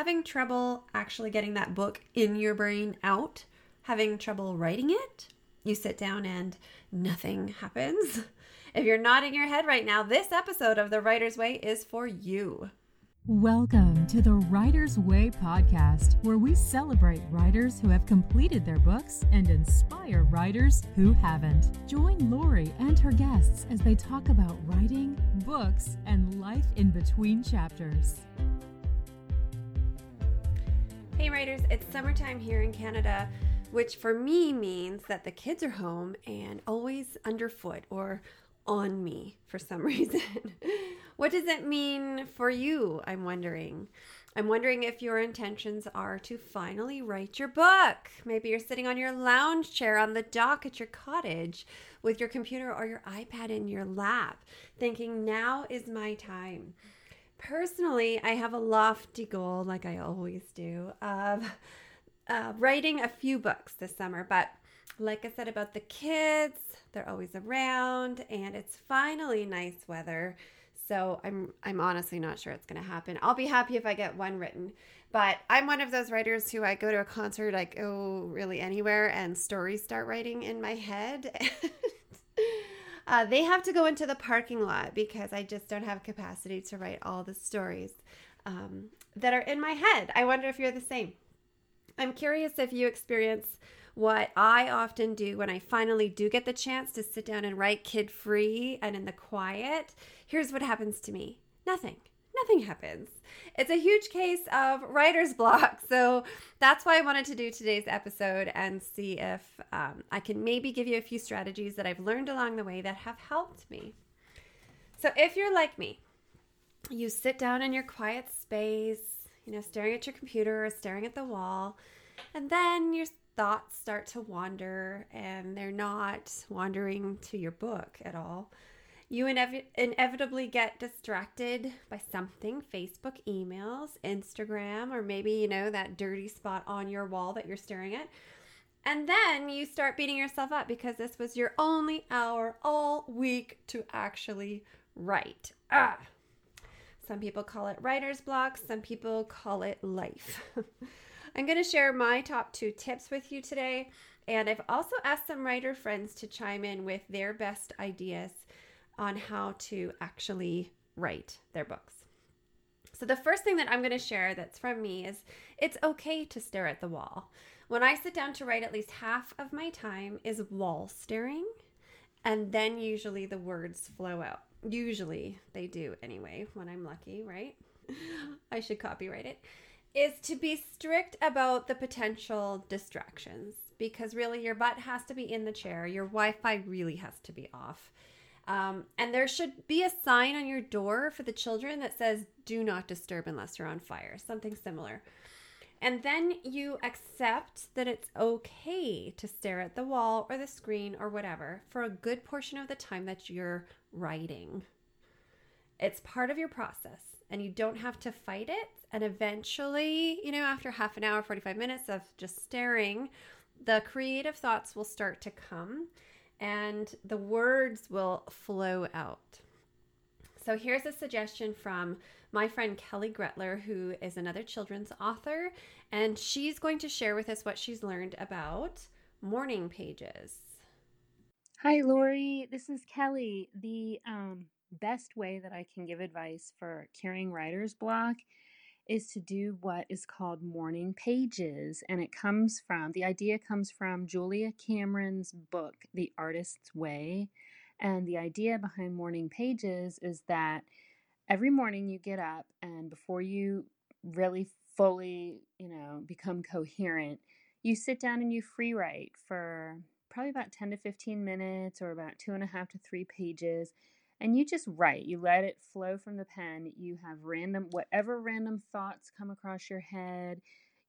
having trouble actually getting that book in your brain out, having trouble writing it, you sit down and nothing happens. If you're nodding your head right now, this episode of The Writer's Way is for you. Welcome to the Writer's Way podcast, where we celebrate writers who have completed their books and inspire writers who haven't. Join Laurie and her guests as they talk about writing, books, and life in between chapters. Hey, writers, it's summertime here in Canada, which for me means that the kids are home and always underfoot or on me for some reason. what does it mean for you? I'm wondering. I'm wondering if your intentions are to finally write your book. Maybe you're sitting on your lounge chair on the dock at your cottage with your computer or your iPad in your lap, thinking, now is my time. Personally, I have a lofty goal, like I always do, of uh, writing a few books this summer. But like I said about the kids, they're always around, and it's finally nice weather. So I'm I'm honestly not sure it's going to happen. I'll be happy if I get one written, but I'm one of those writers who I go to a concert, I go really anywhere, and stories start writing in my head. Uh, they have to go into the parking lot because I just don't have capacity to write all the stories um, that are in my head. I wonder if you're the same. I'm curious if you experience what I often do when I finally do get the chance to sit down and write kid free and in the quiet. Here's what happens to me nothing nothing happens. It's a huge case of writer's block. So that's why I wanted to do today's episode and see if um, I can maybe give you a few strategies that I've learned along the way that have helped me. So if you're like me, you sit down in your quiet space, you know, staring at your computer or staring at the wall, and then your thoughts start to wander and they're not wandering to your book at all you inev- inevitably get distracted by something Facebook emails, Instagram, or maybe, you know, that dirty spot on your wall that you're staring at. And then you start beating yourself up because this was your only hour all week to actually write. Ah. Some people call it writer's block, some people call it life. I'm going to share my top two tips with you today. And I've also asked some writer friends to chime in with their best ideas on how to actually write their books. So, the first thing that I'm going to share that's from me is it's okay to stare at the wall. When I sit down to write, at least half of my time is wall staring, and then usually the words flow out. Usually they do anyway, when I'm lucky, right? I should copyright it. Is to be strict about the potential distractions because really your butt has to be in the chair, your Wi Fi really has to be off um, and there should be a sign on your door for the children that says, do not disturb unless you're on fire, something similar. And then you accept that it's okay to stare at the wall or the screen or whatever for a good portion of the time that you're writing. It's part of your process and you don't have to fight it. And eventually, you know, after half an hour, 45 minutes of just staring, the creative thoughts will start to come and the words will flow out. So here's a suggestion from my friend Kelly Gretler, who is another children's author, and she's going to share with us what she's learned about morning pages. Hi, Laurie. This is Kelly. The um, best way that I can give advice for curing writer's block is to do what is called morning pages. And it comes from, the idea comes from Julia Cameron's book, The Artist's Way. And the idea behind morning pages is that every morning you get up and before you really fully, you know, become coherent, you sit down and you free write for probably about 10 to 15 minutes or about two and a half to three pages and you just write you let it flow from the pen you have random whatever random thoughts come across your head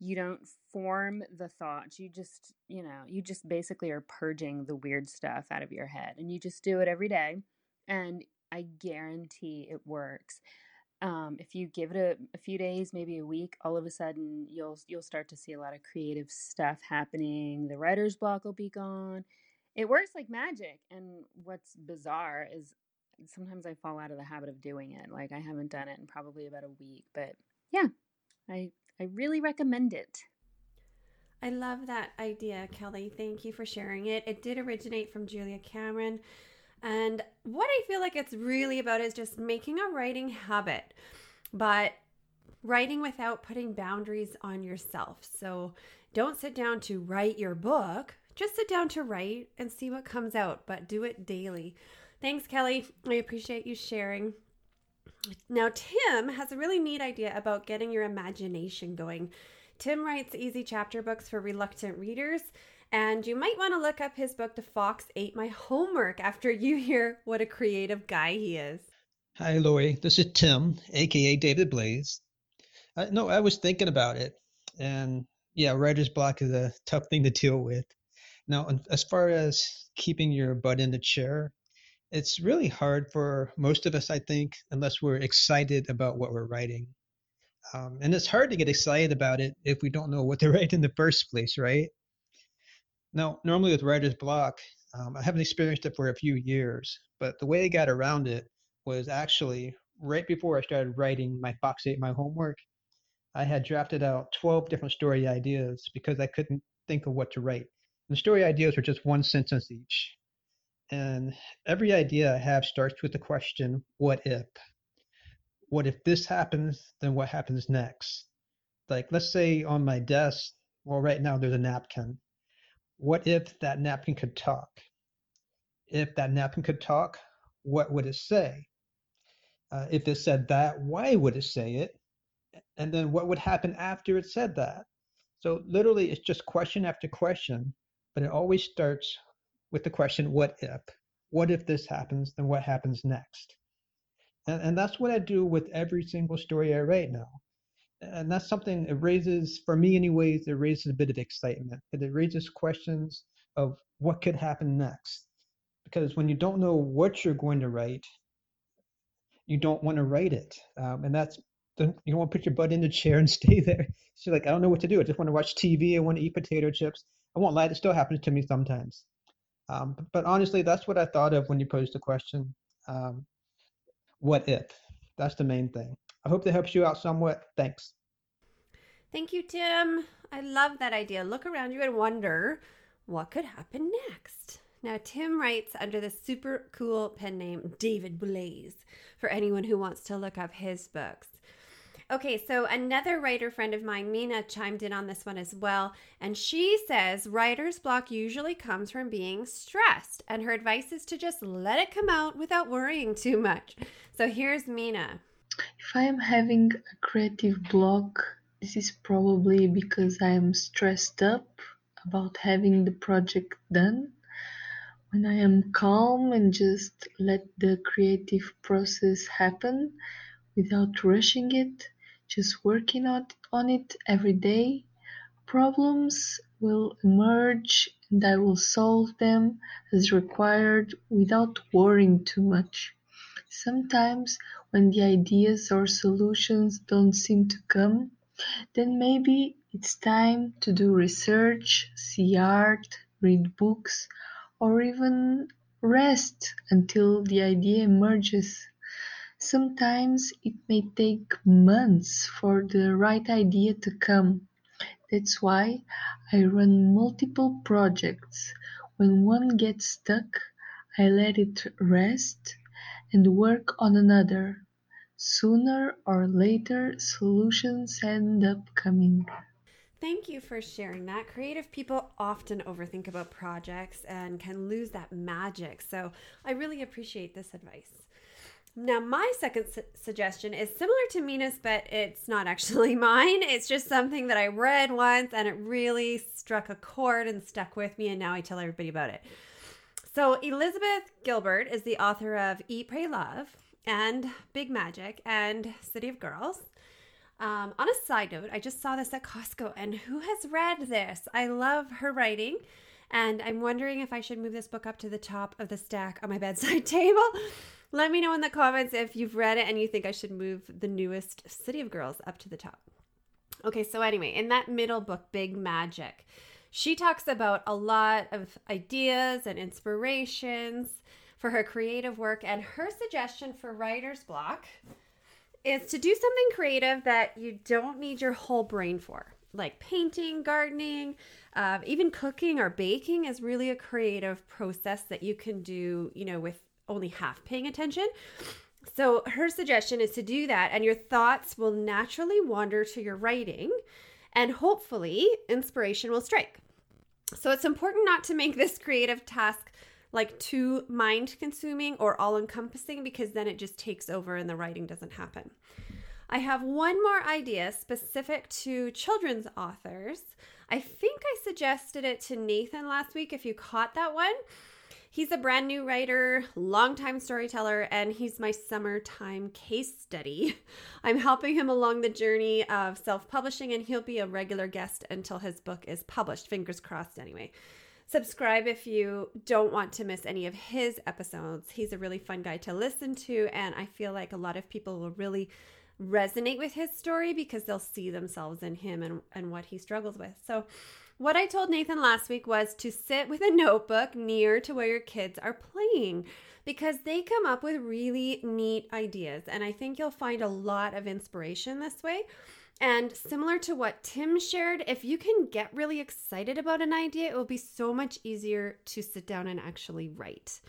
you don't form the thoughts you just you know you just basically are purging the weird stuff out of your head and you just do it every day and i guarantee it works. Um, if you give it a, a few days maybe a week all of a sudden you'll you'll start to see a lot of creative stuff happening the writer's block will be gone. It works like magic and what's bizarre is sometimes I fall out of the habit of doing it. Like I haven't done it in probably about a week, but yeah, I I really recommend it. I love that idea, Kelly. Thank you for sharing it. It did originate from Julia Cameron. And what I feel like it's really about is just making a writing habit, but writing without putting boundaries on yourself. So don't sit down to write your book, just sit down to write and see what comes out, but do it daily. Thanks, Kelly. I appreciate you sharing. Now, Tim has a really neat idea about getting your imagination going. Tim writes easy chapter books for reluctant readers, and you might want to look up his book, The Fox Ate My Homework, after you hear what a creative guy he is. Hi, Laurie. This is Tim, aka David Blaze. Uh, no, I was thinking about it, and yeah, writer's block is a tough thing to deal with. Now, as far as keeping your butt in the chair, it's really hard for most of us, I think, unless we're excited about what we're writing. Um, and it's hard to get excited about it if we don't know what to write in the first place, right? Now, normally with writer's block, um, I haven't experienced it for a few years, but the way I got around it was actually right before I started writing my Fox Ate My Homework. I had drafted out 12 different story ideas because I couldn't think of what to write. And the story ideas were just one sentence each. And every idea I have starts with the question, what if? What if this happens, then what happens next? Like, let's say on my desk, well, right now there's a napkin. What if that napkin could talk? If that napkin could talk, what would it say? Uh, if it said that, why would it say it? And then what would happen after it said that? So literally, it's just question after question, but it always starts with the question, what if? What if this happens? Then what happens next? And, and that's what I do with every single story I write now. And that's something it raises, for me, anyways, it raises a bit of excitement. It raises questions of what could happen next. Because when you don't know what you're going to write, you don't want to write it. Um, and that's, you don't want to put your butt in the chair and stay there. So, like, I don't know what to do. I just want to watch TV. I want to eat potato chips. I won't lie, it still happens to me sometimes. Um, but, honestly, that's what I thought of when you posed the question. Um, what if? That's the main thing. I hope that helps you out somewhat. Thanks. Thank you, Tim. I love that idea. Look around you and wonder what could happen next. Now, Tim writes under the super cool pen name David Blaze for anyone who wants to look up his books. Okay, so another writer friend of mine, Mina, chimed in on this one as well. And she says writer's block usually comes from being stressed. And her advice is to just let it come out without worrying too much. So here's Mina. If I am having a creative block, this is probably because I am stressed up about having the project done. When I am calm and just let the creative process happen without rushing it, just working on it every day, problems will emerge and I will solve them as required without worrying too much. Sometimes when the ideas or solutions don't seem to come, then maybe it's time to do research, see art, read books, or even rest until the idea emerges. Sometimes it may take months for the right idea to come. That's why I run multiple projects. When one gets stuck, I let it rest and work on another. Sooner or later, solutions end up coming. Thank you for sharing that. Creative people often overthink about projects and can lose that magic. So I really appreciate this advice. Now, my second su- suggestion is similar to Mina's, but it's not actually mine. It's just something that I read once and it really struck a chord and stuck with me, and now I tell everybody about it. So, Elizabeth Gilbert is the author of Eat, Pray, Love and Big Magic and City of Girls. Um, on a side note, I just saw this at Costco, and who has read this? I love her writing, and I'm wondering if I should move this book up to the top of the stack on my bedside table. Let me know in the comments if you've read it and you think I should move the newest City of Girls up to the top. Okay, so anyway, in that middle book, Big Magic, she talks about a lot of ideas and inspirations for her creative work, and her suggestion for writer's block is to do something creative that you don't need your whole brain for, like painting, gardening, uh, even cooking or baking is really a creative process that you can do, you know, with only half paying attention. So her suggestion is to do that, and your thoughts will naturally wander to your writing, and hopefully inspiration will strike. So it's important not to make this creative task like too mind consuming or all encompassing because then it just takes over and the writing doesn't happen. I have one more idea specific to children's authors. I think I suggested it to Nathan last week if you caught that one. He's a brand new writer, longtime storyteller, and he's my summertime case study. I'm helping him along the journey of self publishing, and he'll be a regular guest until his book is published. Fingers crossed, anyway. Subscribe if you don't want to miss any of his episodes. He's a really fun guy to listen to, and I feel like a lot of people will really resonate with his story because they'll see themselves in him and, and what he struggles with. So, what I told Nathan last week was to sit with a notebook near to where your kids are playing because they come up with really neat ideas. And I think you'll find a lot of inspiration this way. And similar to what Tim shared, if you can get really excited about an idea, it will be so much easier to sit down and actually write.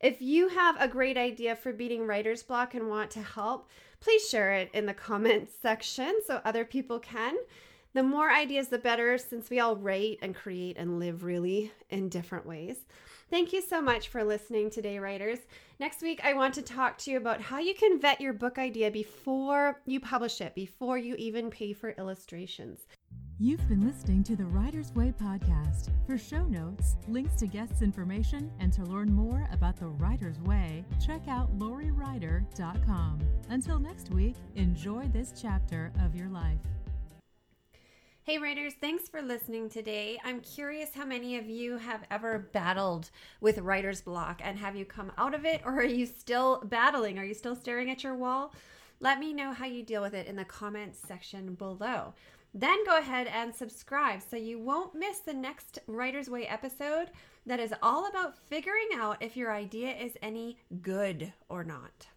If you have a great idea for beating writer's block and want to help, please share it in the comments section so other people can. The more ideas, the better, since we all write and create and live really in different ways. Thank you so much for listening today, writers. Next week, I want to talk to you about how you can vet your book idea before you publish it, before you even pay for illustrations. You've been listening to the Writer's Way podcast. For show notes, links to guests' information, and to learn more about the Writer's Way, check out lauriewrighter.com. Until next week, enjoy this chapter of your life. Hey, writers, thanks for listening today. I'm curious how many of you have ever battled with writer's block and have you come out of it or are you still battling? Are you still staring at your wall? Let me know how you deal with it in the comments section below. Then go ahead and subscribe so you won't miss the next Writer's Way episode that is all about figuring out if your idea is any good or not.